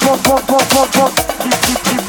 pop pop pop pop pop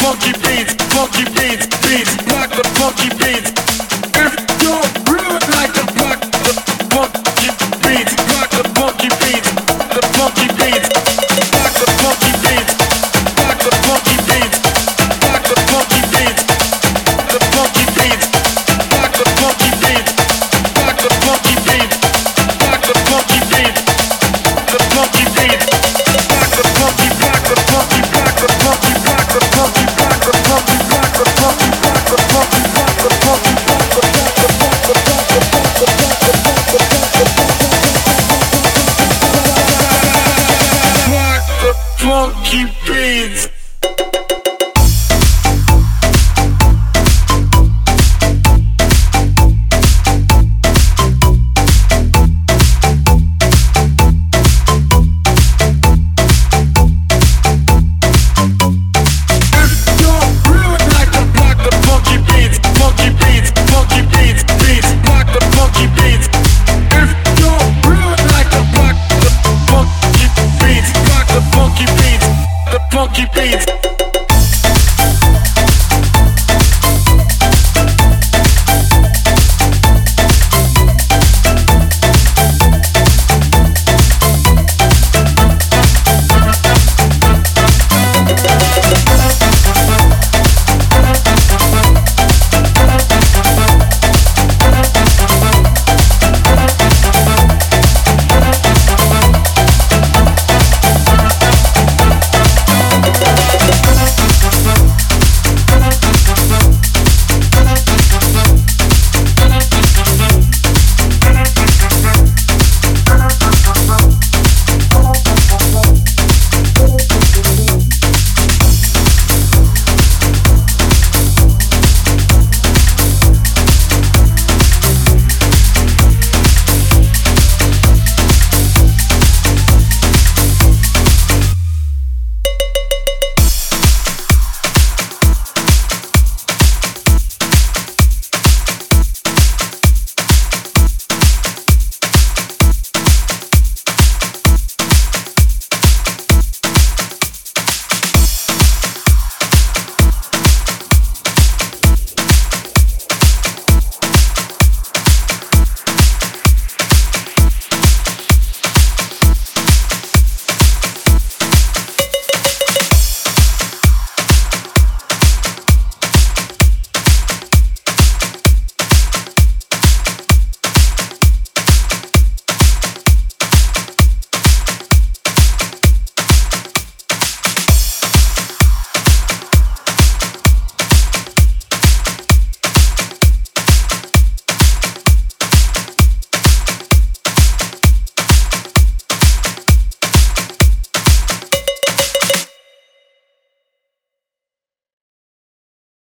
funky beats, funky beats, beats, like the funky beats.